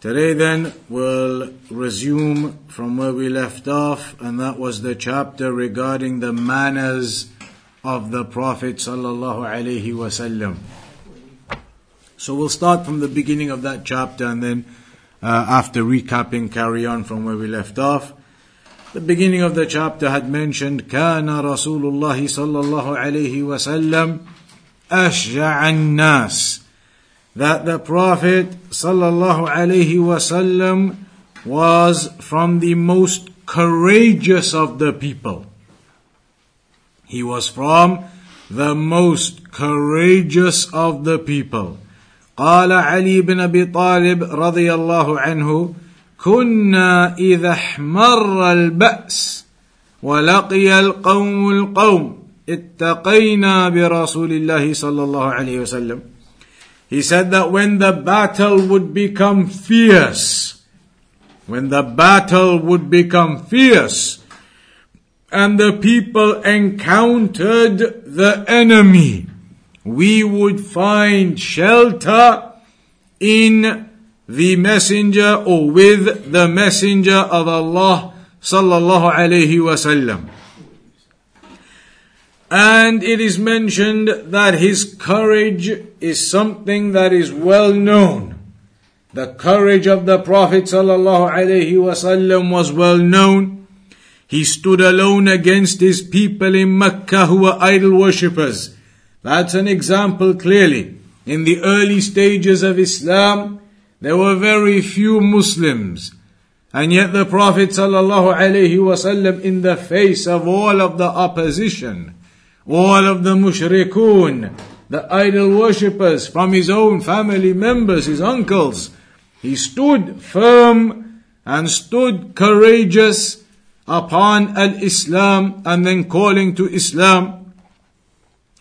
Today then we'll resume from where we left off and that was the chapter regarding the manners of the Prophet sallallahu alaihi wasallam. So we'll start from the beginning of that chapter and then uh, after recapping carry on from where we left off. The beginning of the chapter had mentioned كان رسول الله صلى الله عليه وسلم أشجع الناس that the Prophet sallallahu alaihi wasallam was from the most courageous of the people. He was from the most courageous of the people. قال علي بن ابي طالب رضي الله عنه كنا اذا احمر الباس ولقي القوم القوم اتقينا برسول الله صلى الله عليه وسلم he said that when the battle would become fierce, when the battle would become fierce, and the people encountered the enemy, we would find shelter in the messenger or with the messenger of Allah sallallahu alayhi wasallam. And it is mentioned that his courage is something that is well known. The courage of the Prophet ﷺ was well known. He stood alone against his people in Mecca who were idol worshippers. That's an example clearly. In the early stages of Islam, there were very few Muslims. And yet the Prophet ﷺ in the face of all of the opposition, all of the mushrikun, the idol worshippers from his own family members, his uncles. He stood firm and stood courageous upon al-Islam and then calling to Islam.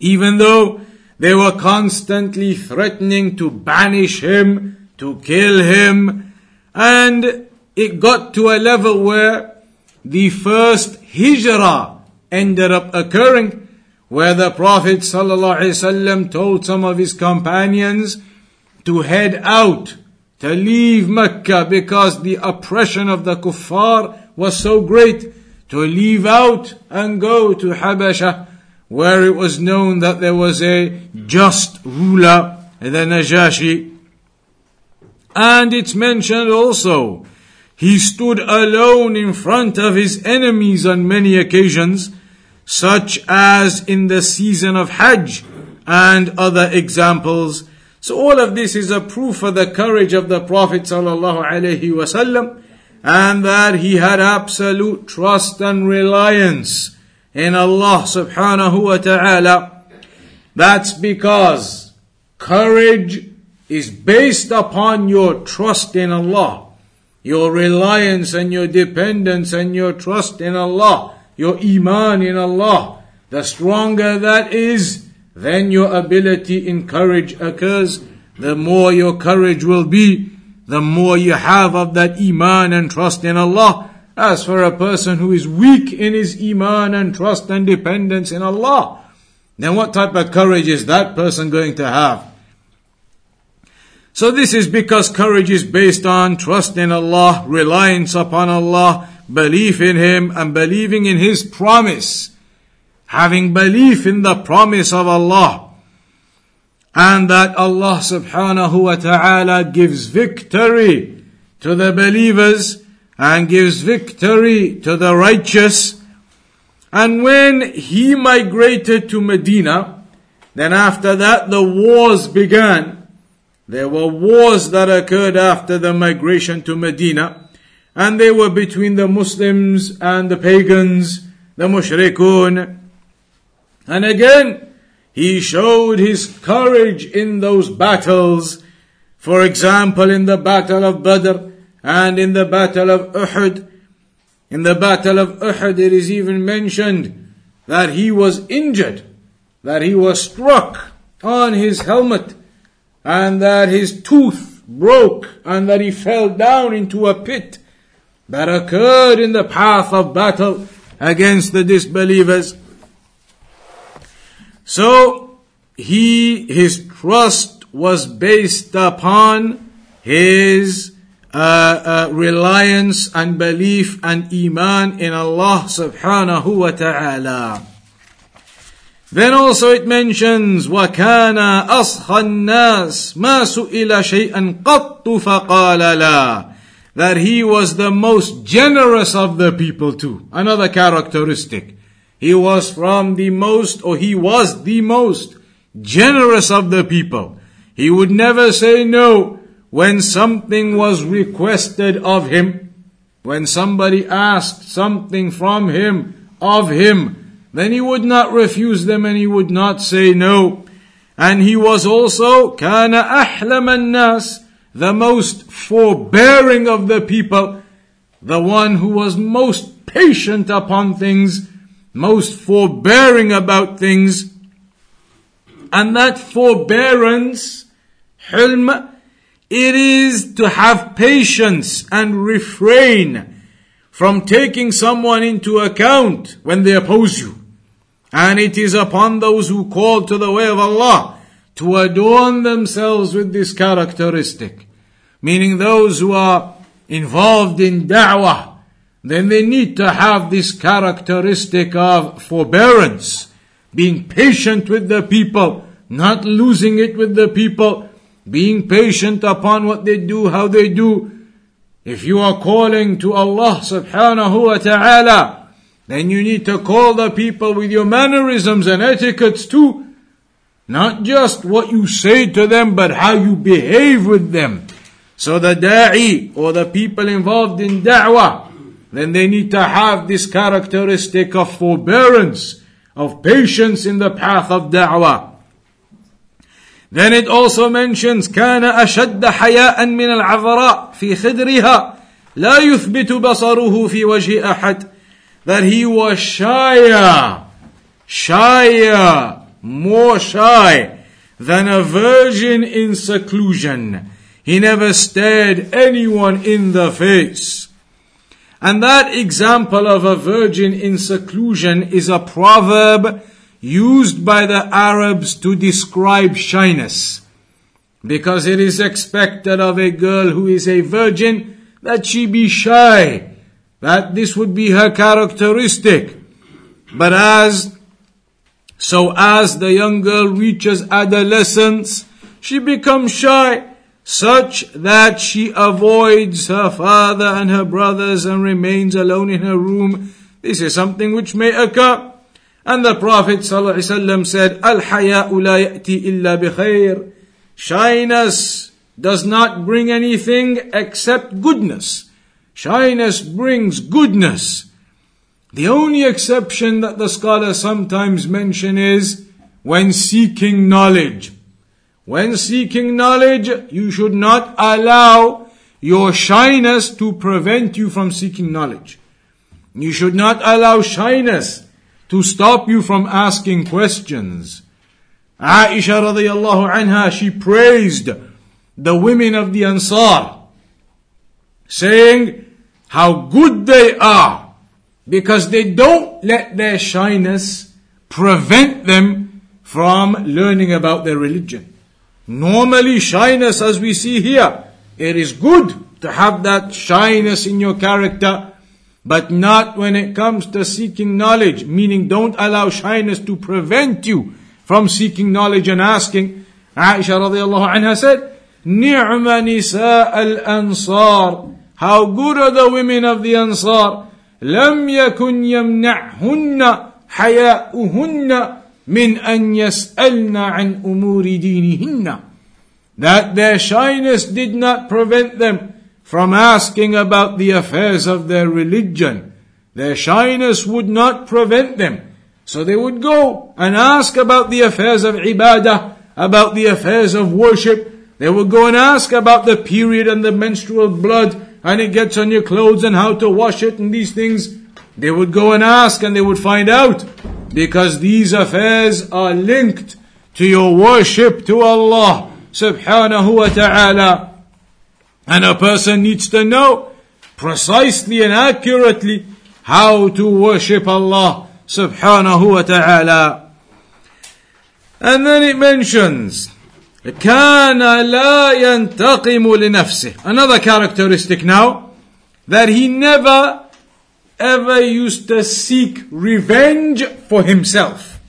Even though they were constantly threatening to banish him, to kill him, and it got to a level where the first hijrah ended up occurring where the Prophet ﷺ told some of his companions to head out, to leave Mecca because the oppression of the kuffar was so great, to leave out and go to Habasha, where it was known that there was a just ruler, the Najashi. And it's mentioned also, he stood alone in front of his enemies on many occasions, such as in the season of Hajj and other examples. So all of this is a proof of the courage of the Prophet and that he had absolute trust and reliance in Allah subhanahu wa ta'ala. That's because courage is based upon your trust in Allah, your reliance and your dependence and your trust in Allah your iman in Allah, the stronger that is, then your ability in courage occurs. The more your courage will be, the more you have of that iman and trust in Allah. As for a person who is weak in his iman and trust and dependence in Allah, then what type of courage is that person going to have? So this is because courage is based on trust in Allah, reliance upon Allah, belief in Him and believing in His promise, having belief in the promise of Allah, and that Allah subhanahu wa ta'ala gives victory to the believers and gives victory to the righteous. And when he migrated to Medina, then after that the wars began. There were wars that occurred after the migration to Medina and they were between the Muslims and the pagans, the mushrikun. And again, he showed his courage in those battles. For example, in the battle of Badr, And in the battle of Uhud, in the battle of Uhud, it is even mentioned that he was injured, that he was struck on his helmet, and that his tooth broke, and that he fell down into a pit that occurred in the path of battle against the disbelievers. So, he, his trust was based upon his uh, uh, reliance and belief and iman in Allah subhanahu wa ta'ala. Then also it mentions وَكَانَ أَصْخَى النَّاسِ مَا سُئِلَ شَيْئًا قَطُّ فَقَالَ لَا That he was the most generous of the people too. Another characteristic. He was from the most, or he was the most generous of the people. He would never say no when something was requested of him. When somebody asked something from him, of him, then he would not refuse them and he would not say no. And he was also كان أحلم الناس the most forbearing of the people, the one who was most patient upon things, most forbearing about things. And that forbearance, hilm, it is to have patience and refrain from taking someone into account when they oppose you. And it is upon those who call to the way of Allah to adorn themselves with this characteristic. Meaning those who are involved in da'wah, then they need to have this characteristic of forbearance, being patient with the people, not losing it with the people, being patient upon what they do, how they do. If you are calling to Allah subhanahu wa ta'ala, then you need to call the people with your mannerisms and etiquettes too. Not just what you say to them, but how you behave with them. So the da'i or the people involved in da'wah, then they need to have this characteristic of forbearance, of patience in the path of da'wah. Then it also mentions كان أشد حياء من العذراء في خدرها لا يثبت بصره في وجه أحد that he was shyer, shyer, more shy than a virgin in seclusion. He never stared anyone in the face. And that example of a virgin in seclusion is a proverb used by the Arabs to describe shyness. Because it is expected of a girl who is a virgin that she be shy that this would be her characteristic. But as, so as the young girl reaches adolescence, she becomes shy, such that she avoids her father and her brothers and remains alone in her room. This is something which may occur. And the Prophet ﷺ said, Al-haya'u la ya'ti illa bi Shyness does not bring anything except goodness. Shyness brings goodness. The only exception that the scholars sometimes mention is when seeking knowledge. When seeking knowledge, you should not allow your shyness to prevent you from seeking knowledge. You should not allow shyness to stop you from asking questions. Aisha radiallahu anha, she praised the women of the Ansar, saying, how good they are because they don't let their shyness prevent them from learning about their religion. Normally, shyness, as we see here, it is good to have that shyness in your character, but not when it comes to seeking knowledge, meaning don't allow shyness to prevent you from seeking knowledge and asking. Aisha radiallahu anha said, نعم نساء الأنصار how good are the women of the Ansar? لم يكن يمنعهن حياؤهن من أن يسألن عن أمور دينهن. That their shyness did not prevent them from asking about the affairs of their religion. Their shyness would not prevent them. So they would go and ask about the affairs of ibadah, about the affairs of worship. They would go and ask about the period and the menstrual blood and it gets on your clothes and how to wash it and these things, they would go and ask and they would find out. Because these affairs are linked to your worship to Allah subhanahu wa ta'ala. And a person needs to know precisely and accurately how to worship Allah subhanahu wa ta'ala. And then it mentions كان لا ينتقم لنفسه another characteristic now that he never ever used to seek revenge for himself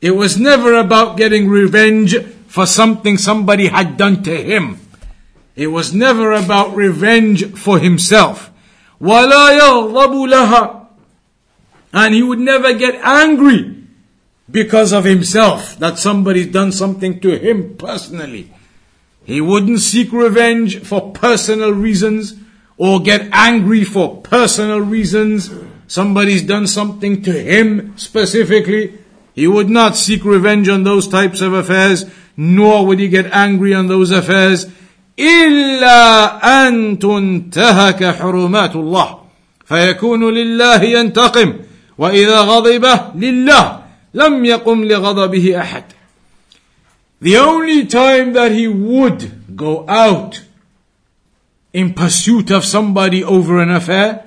it was never about getting revenge for something somebody had done to him it was never about revenge for himself ولا يغضب لها and he would never get angry because of himself, that somebody's done something to him personally. He wouldn't seek revenge for personal reasons or get angry for personal reasons. Somebody's done something to him specifically. He would not seek revenge on those types of affairs, nor would he get angry on those affairs. إلا أن تنتهك حرمات الله فيكون لله ينتقم وإذا غضب لله لم يقم لغضبه أحد The only time that he would go out in pursuit of somebody over an affair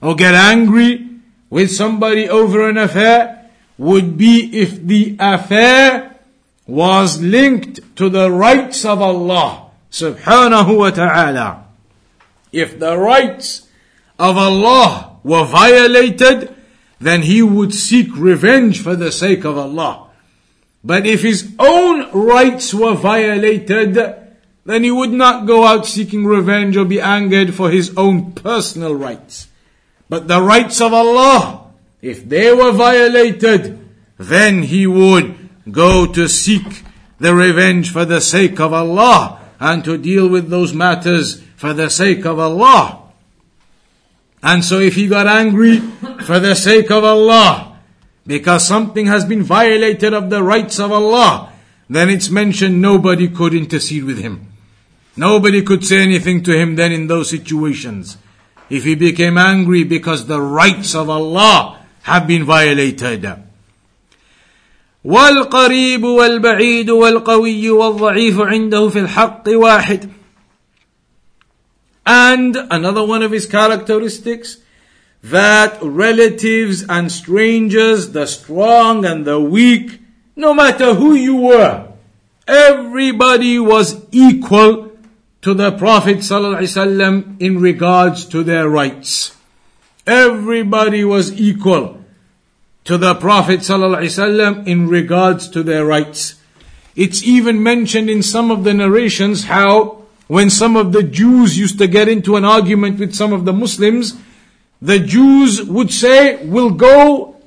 or get angry with somebody over an affair would be if the affair was linked to the rights of Allah subhanahu wa ta'ala. If the rights of Allah were violated, then he would seek revenge for the sake of Allah. But if his own rights were violated, then he would not go out seeking revenge or be angered for his own personal rights. But the rights of Allah, if they were violated, then he would go to seek the revenge for the sake of Allah and to deal with those matters for the sake of Allah. And so if he got angry for the sake of Allah, because something has been violated of the rights of Allah, then it's mentioned nobody could intercede with him. Nobody could say anything to him then in those situations. If he became angry because the rights of Allah have been violated. والقريب والبعيد والقوي والضعيف عنده في الحق واحد and another one of his characteristics, that relatives and strangers, the strong and the weak, no matter who you were, everybody was equal to the Prophet ﷺ in regards to their rights. Everybody was equal to the Prophet ﷺ in regards to their rights. It's even mentioned in some of the narrations how when some of the Jews used to get into an argument with some of the Muslims, the Jews would say, we'll go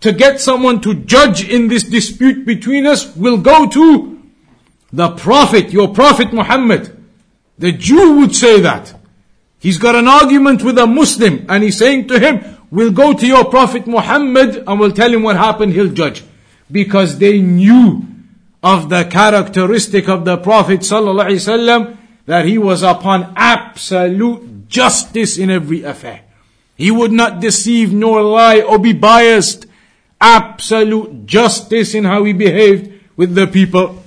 to get someone to judge in this dispute between us, we'll go to the Prophet, your Prophet Muhammad. The Jew would say that. He's got an argument with a Muslim and he's saying to him, we'll go to your Prophet Muhammad and we'll tell him what happened, he'll judge. Because they knew of the characteristic of the Prophet sallallahu alaihi wasallam that he was upon absolute justice in every affair. He would not deceive nor lie or be biased. Absolute justice in how he behaved with the people.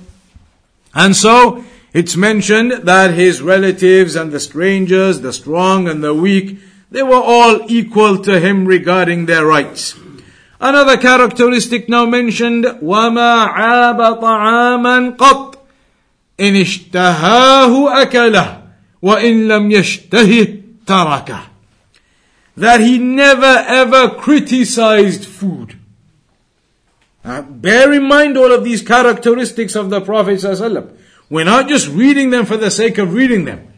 And so, it's mentioned that his relatives and the strangers, the strong and the weak, they were all equal to him regarding their rights. Another characteristic now mentioned, وَمَا عَابَ طَعَامًا قَطْ إن اشتهاه أكله وإن لم يشتهه تركه that he never ever criticized food. Now, bear in mind all of these characteristics of the Prophet ﷺ. We're not just reading them for the sake of reading them.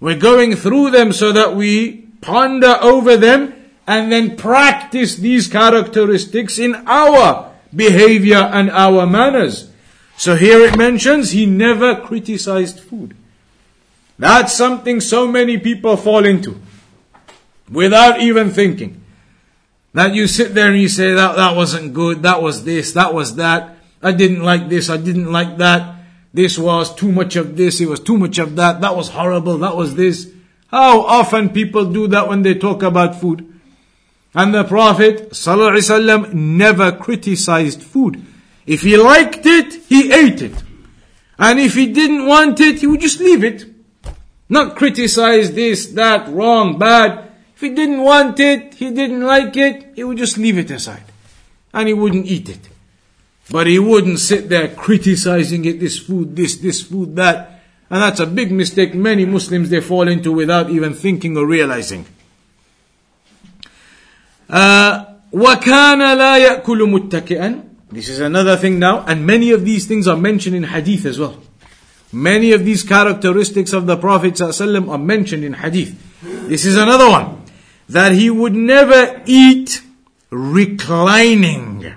We're going through them so that we ponder over them and then practice these characteristics in our behavior and our manners. So here it mentions he never criticized food. That's something so many people fall into without even thinking. That you sit there and you say that that wasn't good, that was this, that was that. I didn't like this, I didn't like that. This was too much of this, it was too much of that, that was horrible, that was this. How often people do that when they talk about food? And the Prophet ﷺ never criticized food. If he liked it, he ate it. And if he didn't want it, he would just leave it. Not criticize this, that, wrong, bad. If he didn't want it, he didn't like it, he would just leave it aside. And he wouldn't eat it. But he wouldn't sit there criticizing it, this food, this, this food, that. And that's a big mistake many Muslims they fall into without even thinking or realizing. Uh, وَكَانَ لَا يَأْكُلُ مُتَّكِئًا this is another thing now, and many of these things are mentioned in hadith as well. Many of these characteristics of the Prophet ﷺ are mentioned in hadith. This is another one. That he would never eat reclining.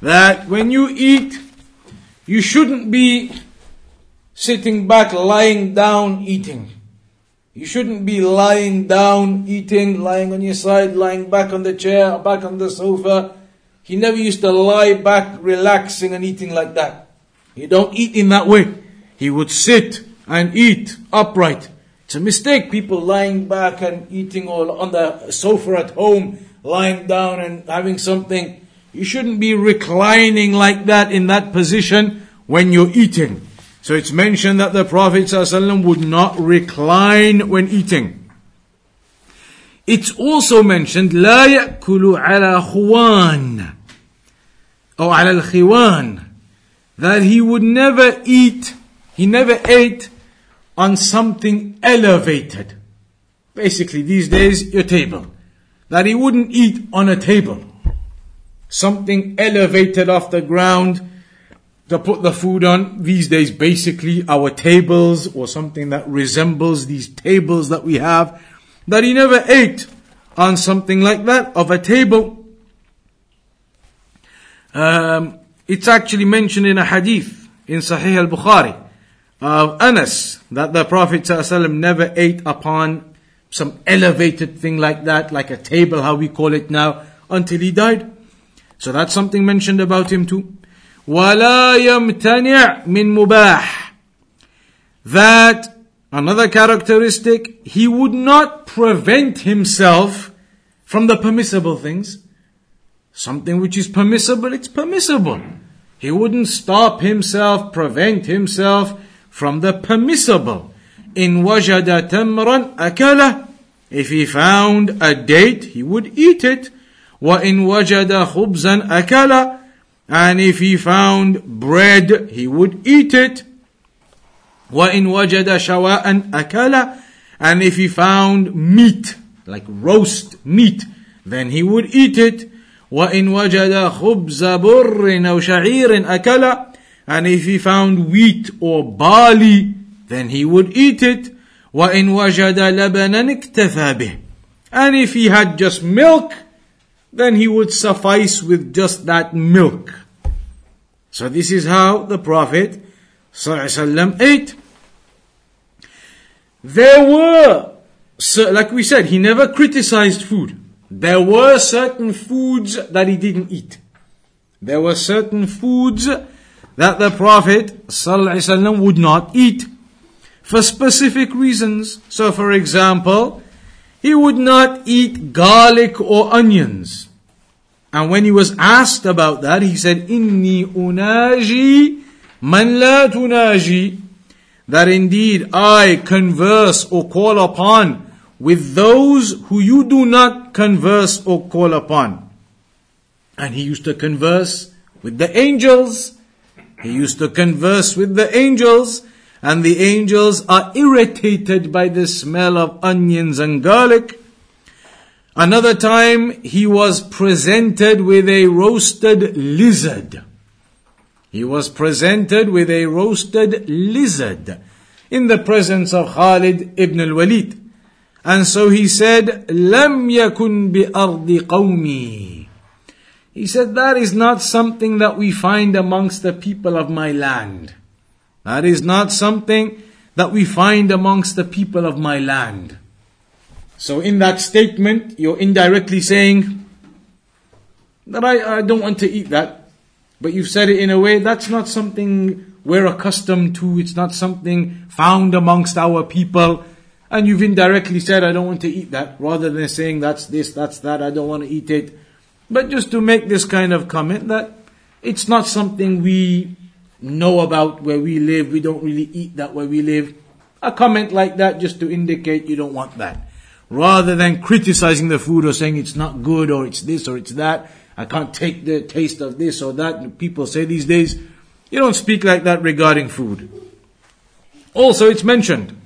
That when you eat, you shouldn't be sitting back, lying down, eating. You shouldn't be lying down, eating, lying on your side, lying back on the chair, back on the sofa. He never used to lie back, relaxing and eating like that. He don't eat in that way. He would sit and eat upright. It's a mistake, people lying back and eating all on the sofa at home, lying down and having something. You shouldn't be reclining like that in that position when you're eating. So it's mentioned that the Prophet ﷺ would not recline when eating. It's also mentioned لا يأكل على خوان or al khiwan, that he would never eat, he never ate on something elevated. Basically, these days, your table. That he wouldn't eat on a table. Something elevated off the ground to put the food on. These days, basically, our tables or something that resembles these tables that we have. That he never ate on something like that of a table. um, it's actually mentioned in a hadith in Sahih al-Bukhari of Anas that the Prophet ﷺ never ate upon some elevated thing like that, like a table, how we call it now, until he died. So that's something mentioned about him too. ولا يمتنع من مباح that another characteristic he would not prevent himself from the permissible things Something which is permissible, it's permissible. He wouldn't stop himself, prevent himself from the permissible. In wajada tamran akala. If he found a date, he would eat it. Wa in wajada khubzan akala. And if he found bread, he would eat it. Wa in wajada shawa'an akala. And if he found meat, like roast meat, then he would eat it. وَإِن وَجَدَ خُبْزَ بُرٍ أَوْ شَعِيرٍ أَكَلَ And if he found wheat or barley, then he would eat it. وَإِن وَجَدَ لَبَنًا اكْتَفَى بِهِ And if he had just milk, then he would suffice with just that milk. So this is how the Prophet ﷺ ate. There were, like we said, he never criticized food. There were certain foods that he didn't eat. There were certain foods that the Prophet ﷺ would not eat for specific reasons. So for example, he would not eat garlic or onions. And when he was asked about that, he said, Inni unaji man la tunaji. That indeed I converse or call upon with those who you do not converse or call upon. And he used to converse with the angels. He used to converse with the angels. And the angels are irritated by the smell of onions and garlic. Another time he was presented with a roasted lizard. He was presented with a roasted lizard in the presence of Khalid ibn al-Walid. And so he said, لم يكن بأرض قومي. He said, that is not something that we find amongst the people of my land. That is not something that we find amongst the people of my land. So in that statement, you're indirectly saying that I, I don't want to eat that. But you've said it in a way that's not something we're accustomed to. It's not something found amongst our people. and you've indirectly said, I don't want to eat that, rather than saying that's this, that's that, I don't want to eat it. But just to make this kind of comment that it's not something we know about where we live, we don't really eat that where we live. A comment like that just to indicate you don't want that. Rather than criticizing the food or saying it's not good or it's this or it's that, I can't take the taste of this or that. People say these days, you don't speak like that regarding food. Also, it's mentioned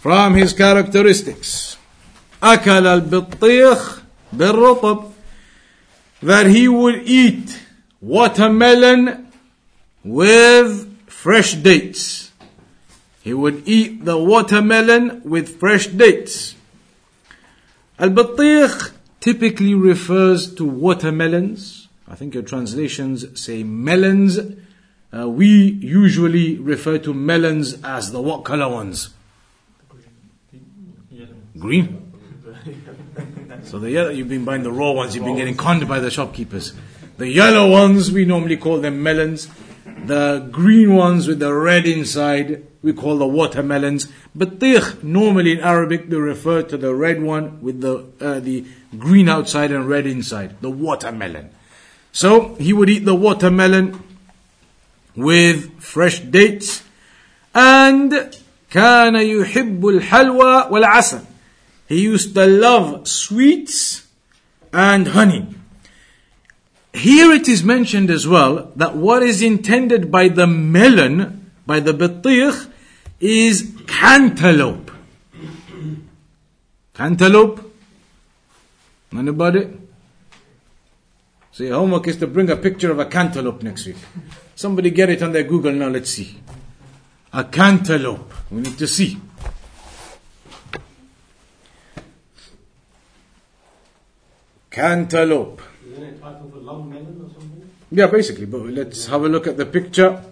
from his characteristics. أكل البطيخ بالرطب that he would eat watermelon with fresh dates. He would eat the watermelon with fresh dates. Al-Battikh typically refers to watermelons. I think your translations say melons. Uh, we usually refer to melons as the what color ones? green. so the yellow, you've been buying the raw ones, you've been getting conned by the shopkeepers. The yellow ones, we normally call them melons. The green ones with the red inside, we call the watermelons. Batikh, normally in Arabic, they refer to the red one with the, uh, the green outside and red inside, the watermelon. So he would eat the watermelon with fresh dates and كان يحب الحلوى والعسل he used to love sweets and honey. Here it is mentioned as well that what is intended by the melon, by the batikh, is cantaloupe. Cantaloupe? Anybody? Your homework is to bring a picture of a cantaloupe next week. Somebody get it on their Google now, let's see. A cantaloupe. We need to see. Cantaloupe. Isn't it type of a long melon or something? Yeah, basically, but let's have a look at the picture.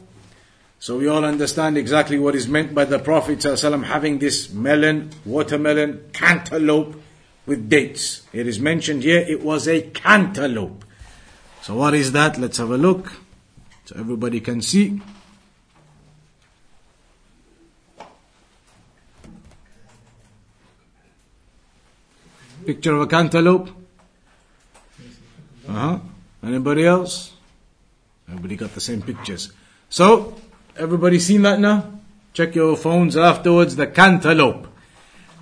So we all understand exactly what is meant by the Prophet ﷺ having this melon, watermelon, cantaloupe with dates. It is mentioned here, it was a cantaloupe. So what is that? Let's have a look. So everybody can see. Picture of a cantaloupe. Uh huh. Anybody else? Everybody got the same pictures. So, everybody seen that now? Check your phones afterwards, the cantaloupe.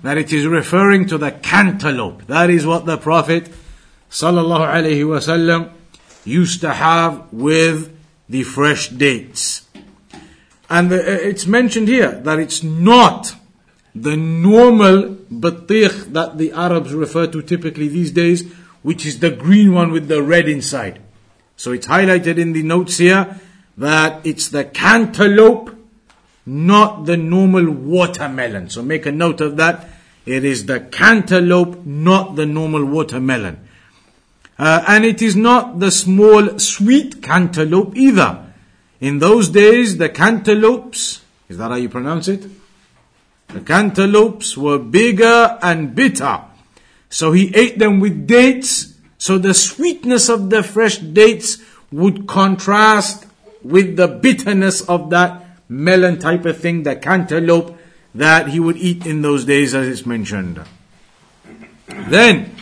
That it is referring to the cantaloupe. That is what the Prophet sallallahu alaihi wasallam used to have with the fresh dates. And the, uh, it's mentioned here that it's not the normal batikh that the Arabs refer to typically these days, which is the green one with the red inside. So it's highlighted in the notes here that it's the cantaloupe, not the normal watermelon. So make a note of that. It is the cantaloupe, not the normal watermelon. Uh, and it is not the small sweet cantaloupe either. In those days, the cantaloupes, is that how you pronounce it? The cantaloupes were bigger and bitter. So he ate them with dates, so the sweetness of the fresh dates would contrast with the bitterness of that melon type of thing, the cantaloupe that he would eat in those days as it's mentioned. Then,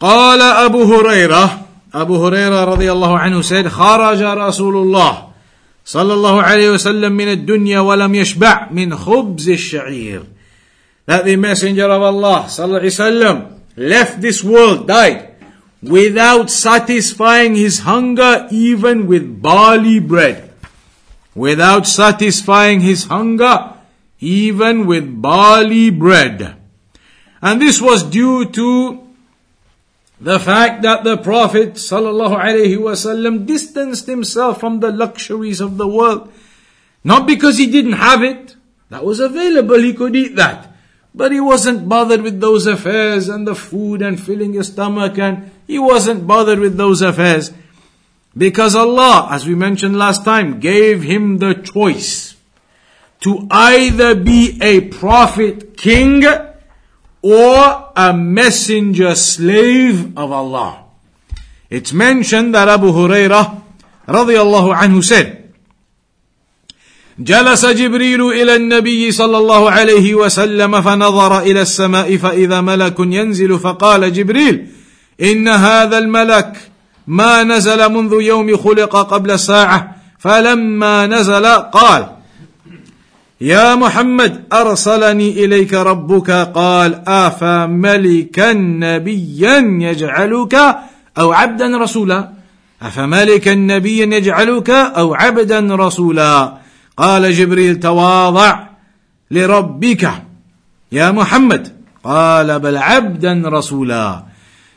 قال أبو هريرة أبو هريرة رضي الله عنه said خرج رسول الله صلى الله عليه وسلم من الدنيا ولم يشبع من خبز الشعير that the messenger of Allah صلى الله عليه وسلم left this world died without satisfying his hunger even with barley bread without satisfying his hunger even with barley bread and this was due to the fact that the Prophet ﷺ distanced himself from the luxuries of the world. Not because he didn't have it. That was available, he could eat that. But he wasn't bothered with those affairs and the food and filling your stomach and he wasn't bothered with those affairs. Because Allah, as we mentioned last time, gave him the choice to either be a prophet king or a messenger slave of Allah. It's mentioned that Abu Hurairah radiallahu anhu said, جلس جبريل إلى النبي صلى الله عليه وسلم فنظر إلى السماء فإذا ملك ينزل فقال جبريل إن هذا الملك ما نزل منذ يوم خلق قبل ساعة فلما نزل قال يا محمد أرسلني إليك ربك قال أفملكا نبيا يجعلك أو عبدا رسولا؟ أفملكا نبيا يجعلك أو عبدا رسولا؟ قال جبريل تواضع لربك يا محمد قال بل عبدا رسولا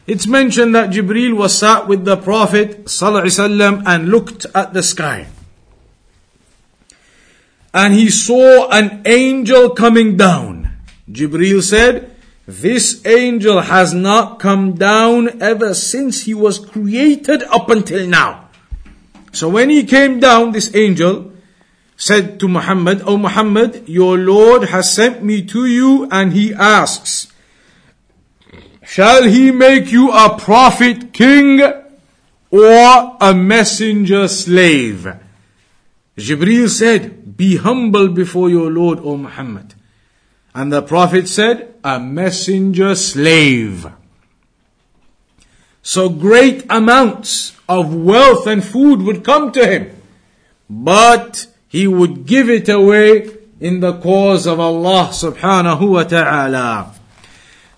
It's mentioned that Jibreel was sat with the Prophet ﷺ and looked at the sky. And he saw an angel coming down. Jibreel said, This angel has not come down ever since he was created up until now. So when he came down, this angel, said to Muhammad, O Muhammad, your Lord has sent me to you and he asks, Shall he make you a prophet king or a messenger slave? Jibreel said, Be humble before your Lord, O Muhammad. And the Prophet said, A messenger slave. So great amounts of wealth and food would come to him. But he would give it away in the cause of Allah subhanahu wa ta'ala.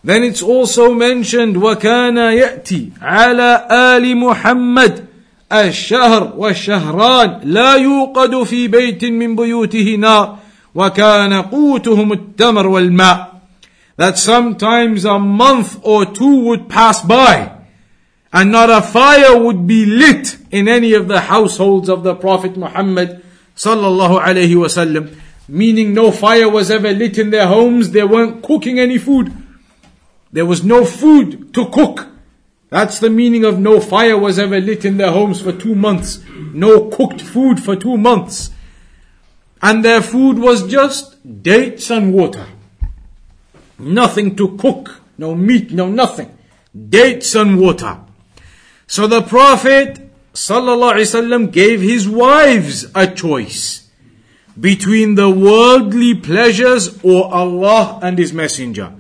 Then it's also mentioned وكان يأتي على آل محمد الشهر والشهران لا يوقد في بيت من بيوته نار وكان قوتهم التمر والماء that sometimes a month or two would pass by and not a fire would be lit in any of the households of the Prophet Muhammad sallallahu alayhi wasallam, meaning no fire was ever lit in their homes, they weren't cooking any food. There was no food to cook. That's the meaning of no fire was ever lit in their homes for two months. No cooked food for two months. And their food was just dates and water. Nothing to cook. No meat, no nothing. Dates and water. So the Prophet Wasallam gave his wives a choice between the worldly pleasures or Allah and His Messenger.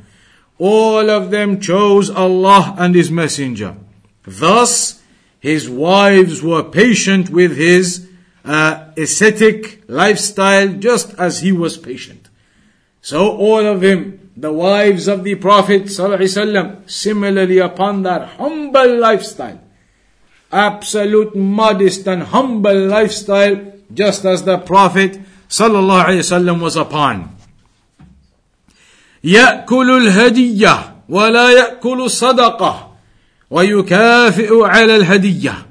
All of them chose Allah and His Messenger. Thus, his wives were patient with his uh, ascetic lifestyle just as he was patient. So all of them, the wives of the Prophet similarly upon that humble lifestyle, absolute modest and humble lifestyle just as the Prophet sallallahu was upon. يأكل الهدية ولا يأكل الصدقة ويكافئ على الهدية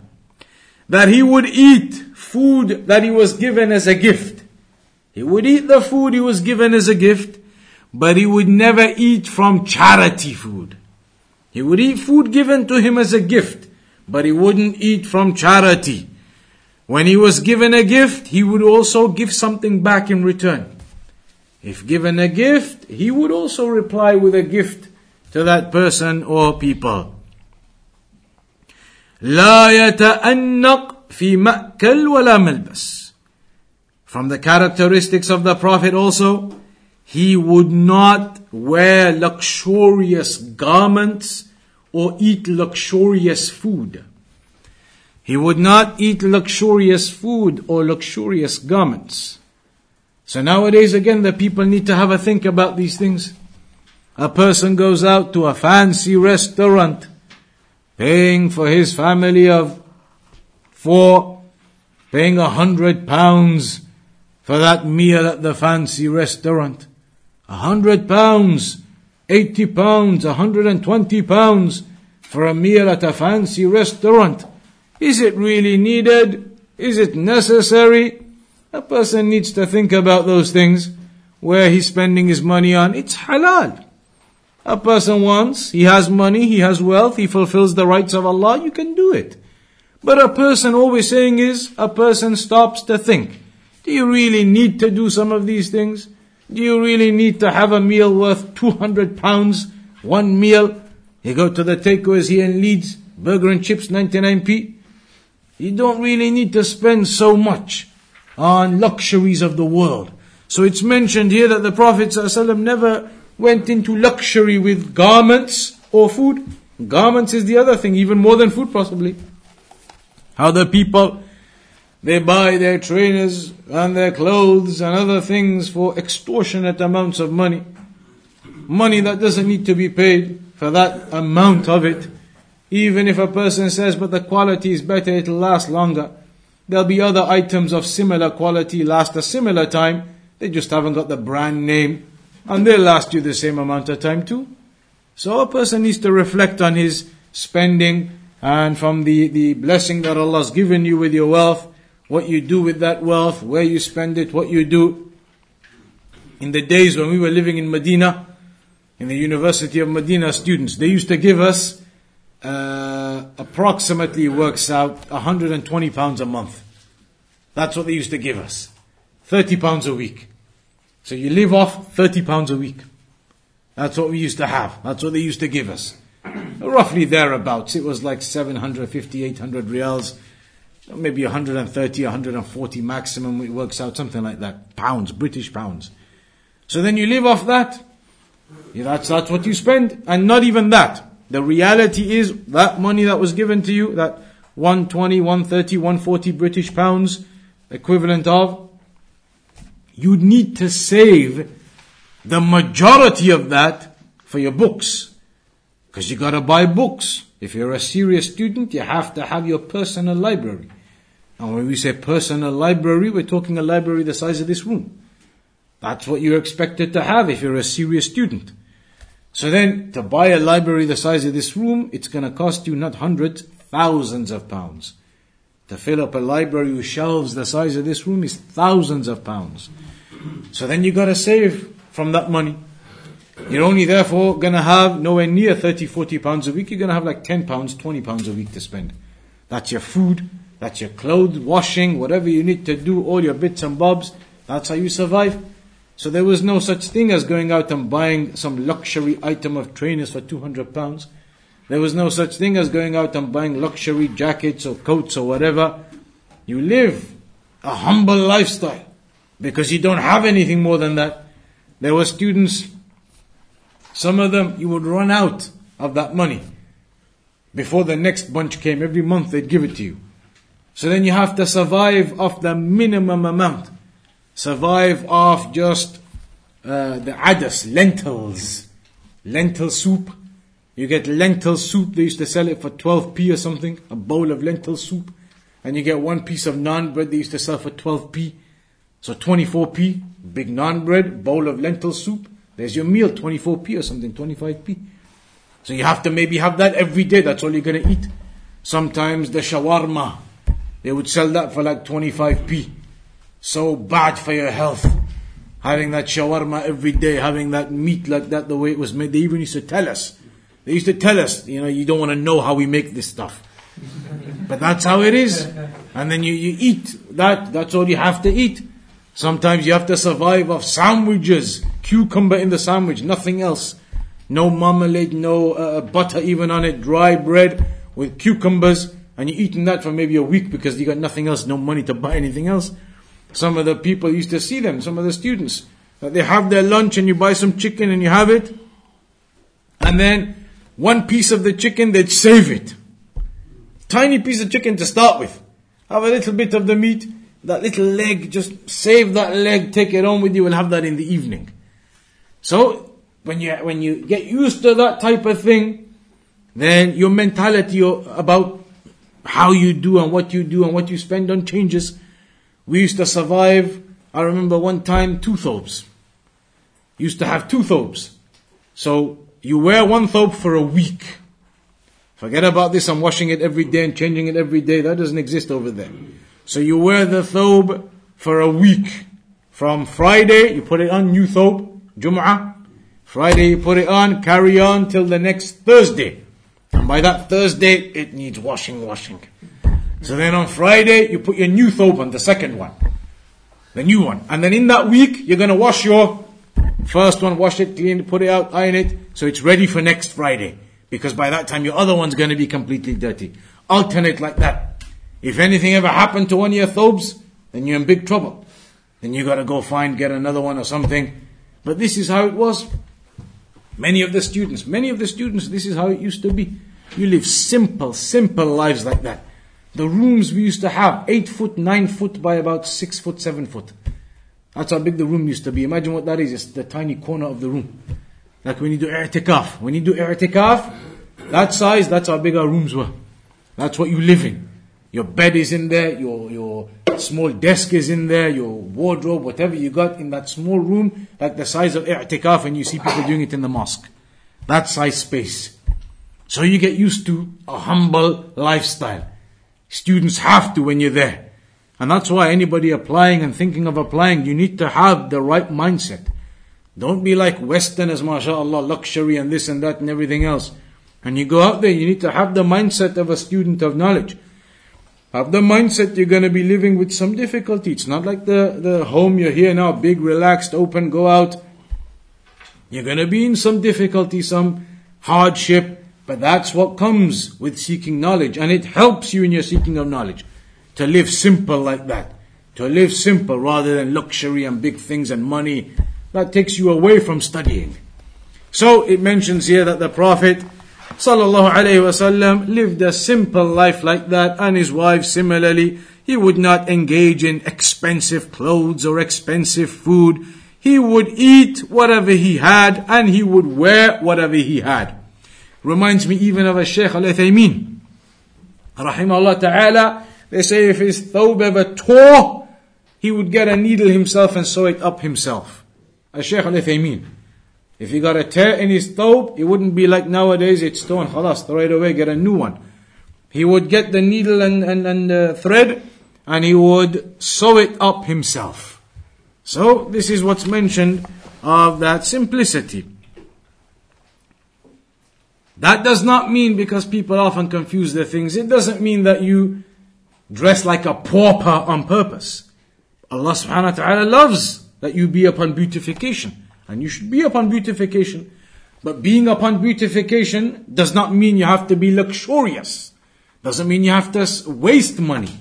that he would eat food that he was given as a gift. He would eat the food he was given as a gift, but he would never eat from charity food. He would eat food given to him as a gift, but he wouldn't eat from charity. When he was given a gift, he would also give something back in return. If given a gift, he would also reply with a gift to that person or people. لا يتأنق في مأكل ولا ملبس. From the characteristics of the Prophet also, he would not wear luxurious garments or eat luxurious food. He would not eat luxurious food or luxurious garments. So nowadays again the people need to have a think about these things. A person goes out to a fancy restaurant, paying for his family of four, paying a hundred pounds for that meal at the fancy restaurant. A hundred pounds 80 pounds, 120 pounds for a meal at a fancy restaurant. Is it really needed? Is it necessary? A person needs to think about those things, where he's spending his money on. It's halal. A person wants, he has money, he has wealth, he fulfills the rights of Allah, you can do it. But a person always saying is, a person stops to think. Do you really need to do some of these things? Do you really need to have a meal worth 200 pounds? One meal? You go to the takeaways here in Leeds, burger and chips 99p. You don't really need to spend so much. on luxuries of the world. So it's mentioned here that the Prophet ﷺ never went into luxury with garments or food. Garments is the other thing, even more than food possibly. How the people, they buy their trainers and their clothes and other things for extortionate amounts of money. Money that doesn't need to be paid for that amount of it. Even if a person says, but the quality is better, it'll last longer. There'll be other items of similar quality last a similar time. They just haven't got the brand name. And they'll last you the same amount of time too. So a person needs to reflect on his spending and from the, the blessing that Allah's given you with your wealth, what you do with that wealth, where you spend it, what you do. In the days when we were living in Medina, in the University of Medina students, they used to give us uh, approximately works out 120 pounds a month. That's what they used to give us. 30 pounds a week. So you live off 30 pounds a week. That's what we used to have. That's what they used to give us. Roughly thereabouts. It was like 750, 800 riyals. Maybe 130, 140 maximum. It works out something like that. Pounds, British pounds. So then you live off that. Yeah, that's, that's what you spend. And not even that. The reality is that money that was given to you, that 120, 130, 140 British pounds, equivalent of, you need to save the majority of that for your books. Because you gotta buy books. If you're a serious student, you have to have your personal library. And when we say personal library, we're talking a library the size of this room. That's what you're expected to have if you're a serious student. So then, to buy a library the size of this room, it's gonna cost you not hundreds, thousands of pounds. To fill up a library with shelves the size of this room is thousands of pounds. So then you've gotta save from that money. You're only therefore gonna have nowhere near 30, 40 pounds a week. You're gonna have like 10 pounds, 20 pounds a week to spend. That's your food, that's your clothes, washing, whatever you need to do, all your bits and bobs. That's how you survive. So there was no such thing as going out and buying some luxury item of trainers for 200 pounds. There was no such thing as going out and buying luxury jackets or coats or whatever. You live a humble lifestyle because you don't have anything more than that. There were students, some of them, you would run out of that money before the next bunch came. Every month they'd give it to you. So then you have to survive off the minimum amount survive off just uh, the adas, lentils, lentil soup. You get lentil soup, they used to sell it for 12p or something, a bowl of lentil soup. And you get one piece of naan bread they used to sell for 12p. So 24p, big naan bread, bowl of lentil soup. There's your meal, 24p or something, 25p. So you have to maybe have that every day, that's all you're gonna eat. Sometimes the shawarma, they would sell that for like 25p so bad for your health. Having that shawarma every day, having that meat like that, the way it was made. They even used to tell us. They used to tell us, you know, you don't want to know how we make this stuff. But that's how it is. And then you, you eat that, that's all you have to eat. Sometimes you have to survive off sandwiches, cucumber in the sandwich, nothing else. No marmalade, no uh, butter even on it, dry bread with cucumbers, and you're eating that for maybe a week because you got nothing else, no money to buy anything else. Some of the people used to see them, some of the students, that they have their lunch and you buy some chicken and you have it. And then one piece of the chicken, they'd save it. Tiny piece of chicken to start with. Have a little bit of the meat, that little leg, just save that leg, take it home with you and have that in the evening. So, when you, when you get used to that type of thing, then your mentality about how you do and what you do and what you spend on changes. We used to survive, I remember one time, two thobes. Used to have two thobes. So you wear one thobe for a week. Forget about this, I'm washing it every day and changing it every day. That doesn't exist over there. So you wear the thobe for a week. From Friday, you put it on, new thobe, Jum'ah. Friday, you put it on, carry on till the next Thursday. And by that Thursday, it needs washing, washing. So then on Friday, you put your new thobe on, the second one. The new one. And then in that week, you're gonna wash your first one, wash it, clean it, put it out, iron it, so it's ready for next Friday. Because by that time, your other one's gonna be completely dirty. Alternate like that. If anything ever happened to one of your thobes, then you're in big trouble. Then you gotta go find, get another one or something. But this is how it was. Many of the students, many of the students, this is how it used to be. You live simple, simple lives like that. The rooms we used to have, 8 foot, 9 foot by about 6 foot, 7 foot. That's how big the room used to be. Imagine what that is. It's the tiny corner of the room. Like when you do i'tikaf. When you do i'tikaf, that size, that's how big our rooms were. That's what you live in. Your bed is in there, your, your small desk is in there, your wardrobe, whatever you got in that small room, like the size of i'tikaf and you see people doing it in the mosque. That size space. So you get used to a humble lifestyle. Students have to when you're there. And that's why anybody applying and thinking of applying, you need to have the right mindset. Don't be like Westerners, mashallah, luxury and this and that and everything else. And you go out there, you need to have the mindset of a student of knowledge. Have the mindset you're going to be living with some difficulty. It's not like the, the home you're here now, big, relaxed, open, go out. You're going to be in some difficulty, some hardship, but that's what comes with seeking knowledge, and it helps you in your seeking of knowledge to live simple like that. To live simple rather than luxury and big things and money. That takes you away from studying. So it mentions here that the Prophet wasallam lived a simple life like that and his wife similarly. He would not engage in expensive clothes or expensive food. He would eat whatever he had and he would wear whatever he had. Reminds me even of a Shaykh al-Uthaymeen. Rahimahullah ta'ala. They say if his thawb ever tore, he would get a needle himself and sew it up himself. A Shaykh al-Uthaymeen. If he got a tear in his thawb, it wouldn't be like nowadays, it's torn, khalas, throw it away, get a new one. He would get the needle and, and, and the thread, and he would sew it up himself. So, this is what's mentioned of that simplicity. That does not mean, because people often confuse their things, it doesn't mean that you dress like a pauper on purpose. Allah subhanahu wa ta'ala loves that you be upon beautification. And you should be upon beautification. But being upon beautification does not mean you have to be luxurious. Doesn't mean you have to waste money.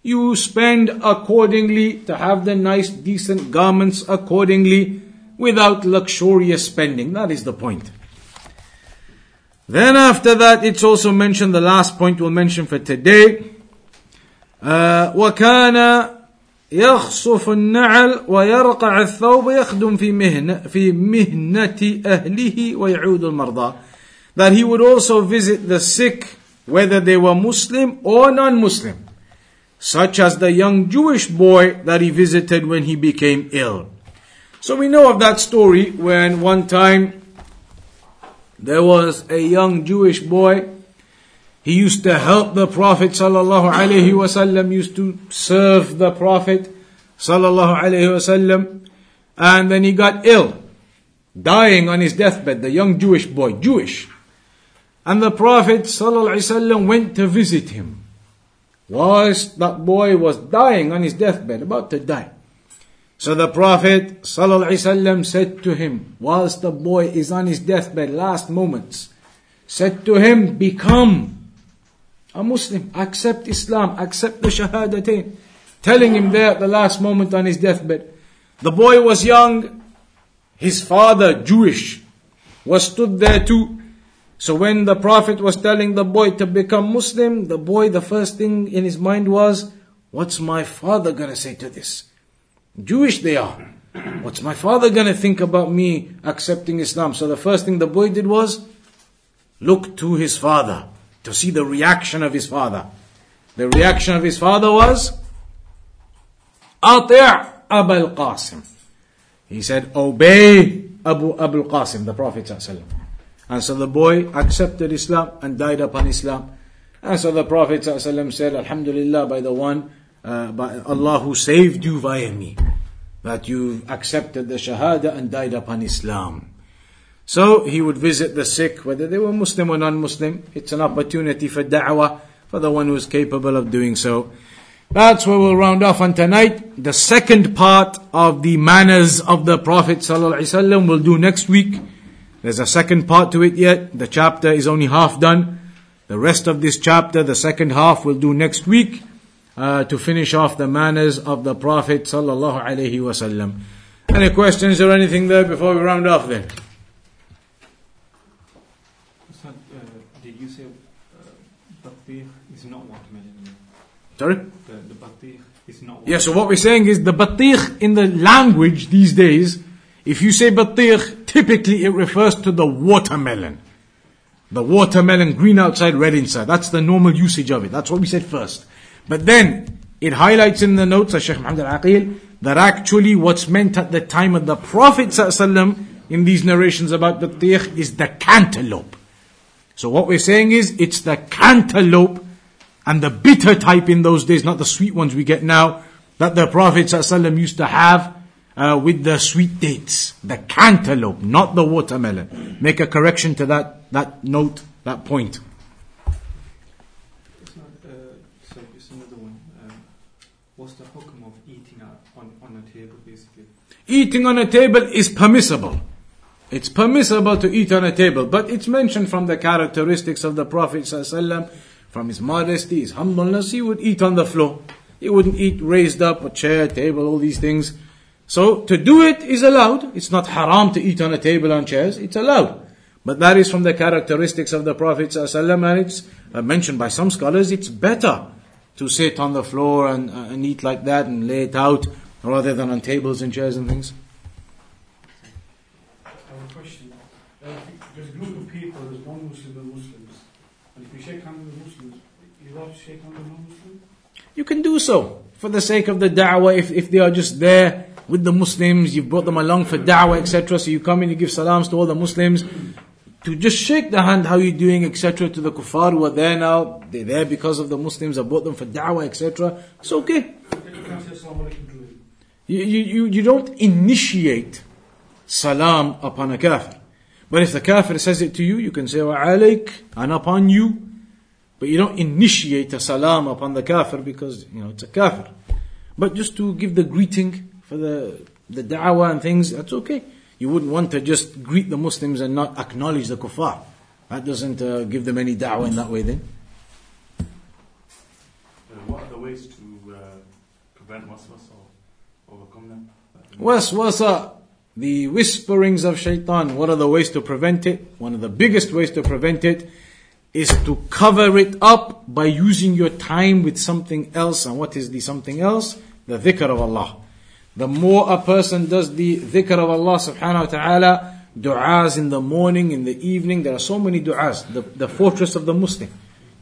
You spend accordingly to have the nice, decent garments accordingly without luxurious spending. That is the point. Then after that, it's also mentioned, the last point we'll mention for today. Uh, وكان يخصف النعل ويرقع الثوب يخدم في مهنة في مهنة أهله ويعود المرضى. That he would also visit the sick, whether they were Muslim or non-Muslim, such as the young Jewish boy that he visited when he became ill. So we know of that story when one time there was a young Jewish boy. He used to help the Prophet sallallahu alaihi wasallam, used to serve the Prophet sallallahu alaihi wasallam, and then he got ill, dying on his deathbed. The young Jewish boy, Jewish, and the Prophet sallallahu alaihi wasallam went to visit him. Whilst that boy was dying on his deathbed, about to die. So the Prophet ﷺ said to him, whilst the boy is on his deathbed, last moments, said to him, become a Muslim, accept Islam, accept the Shahadatain. Telling him there at the last moment on his deathbed. The boy was young, his father, Jewish, was stood there too. So when the Prophet was telling the boy to become Muslim, the boy, the first thing in his mind was, what's my father gonna say to this? Jewish they are. What's my father gonna think about me accepting Islam? So the first thing the boy did was look to his father to see the reaction of his father. The reaction of his father was Ati' Abu al-Qasim. He said, obey Abu al-Qasim, the Prophet. And so the boy accepted Islam and died upon Islam. And so the Prophet said, Alhamdulillah, by the one uh, by Allah who saved you via me, that you accepted the Shahada and died upon Islam. So he would visit the sick, whether they were Muslim or non-Muslim. It's an opportunity for da'wah for the one who is capable of doing so. That's where we'll round off on tonight. The second part of the manners of the Prophet ﷺ we'll do next week. There's a second part to it yet. The chapter is only half done. The rest of this chapter, the second half, we'll do next week. Uh, to finish off the manners of the Prophet sallallahu alaihi wasallam. Any questions or anything there before we round off then? Ustad, uh, did you say uh, batikh is not watermelon? Sorry? The, the batikh is not Yeah, so what we're saying is the batikh in the language these days, if you say batikh, typically it refers to the watermelon. The watermelon, green outside, red inside. That's the normal usage of it. That's what we said first. But then, it highlights in the notes of Shaykh Muhammad al-Aqil, that actually what's meant at the time of the Prophet in these narrations about the batikh is the cantaloupe. So what we're saying is, it's the cantaloupe and the bitter type in those days, not the sweet ones we get now, that the Prophet used to have uh, with the sweet dates. The cantaloupe, not the watermelon. Make a correction to that, that note, that point. Ustad, uh, so it's another one. Um, what's the hukum of eating out on, on a table basically? Eating on a table is permissible. It's permissible to eat on a table, but it's mentioned from the characteristics of the Prophet from his modesty, his humbleness, he would eat on the floor. He wouldn't eat raised up, a chair, table, all these things. So to do it is allowed. It's not haram to eat on a table on chairs. It's allowed. But that is from the characteristics of the Prophet and it's uh, mentioned by some scholars, it's better to sit on the floor and, uh, and eat like that and lay it out rather than on tables and chairs and things. I have a question. There's a group of people, there's non-Muslims and Muslims, and if you shake hands with Muslims, you allowed to shake hands with non-Muslims? You can do so for the sake of the da'wah. If, if they are just there with the Muslims, you've brought them along for da'wah, etc. So you come in, you give salams to all the Muslims. To just shake the hand, how you doing, etc. To the kuffar who are there now, they're there because of the Muslims. I brought them for da'wah, etc. It's okay. You. You, you, don't initiate salam upon a kafir. But if the kafir says it to you, you can say wa alaik and upon you. But you don't initiate a salam upon the kafir because, you know, it's a kafir. But just to give the greeting for the, the da'wah and things, that's okay. You wouldn't want to just greet the Muslims and not acknowledge the kuffar. That doesn't uh, give them any da'wah in that way then. Uh, what are the ways to uh, prevent them? Waswasa, the whisperings of shaitan, what are the ways to prevent it? One of the biggest ways to prevent it is to cover it up by using your time with something else. And what is the something else? The dhikr of Allah. The more a person does the dhikr of Allah subhanahu wa ta'ala, du'as in the morning, in the evening, there are so many du'as, the, the fortress of the Muslim.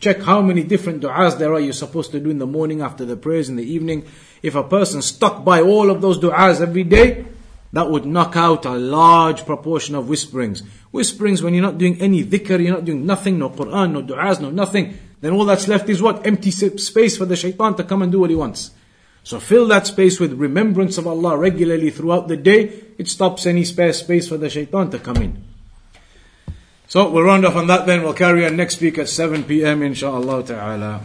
Check how many different du'as there are you're supposed to do in the morning after the prayers in the evening. If a person stuck by all of those du'as every day, that would knock out a large proportion of whisperings. Whisperings when you're not doing any dhikr, you're not doing nothing, no Quran, no du'as, no nothing. Then all that's left is what? Empty space for the shaitan to come and do what he wants. So fill that space with remembrance of Allah regularly throughout the day. It stops any spare space for the shaitan to come in. So we'll round off on that then. We'll carry on next week at 7 p.m. inshaAllah ta'ala.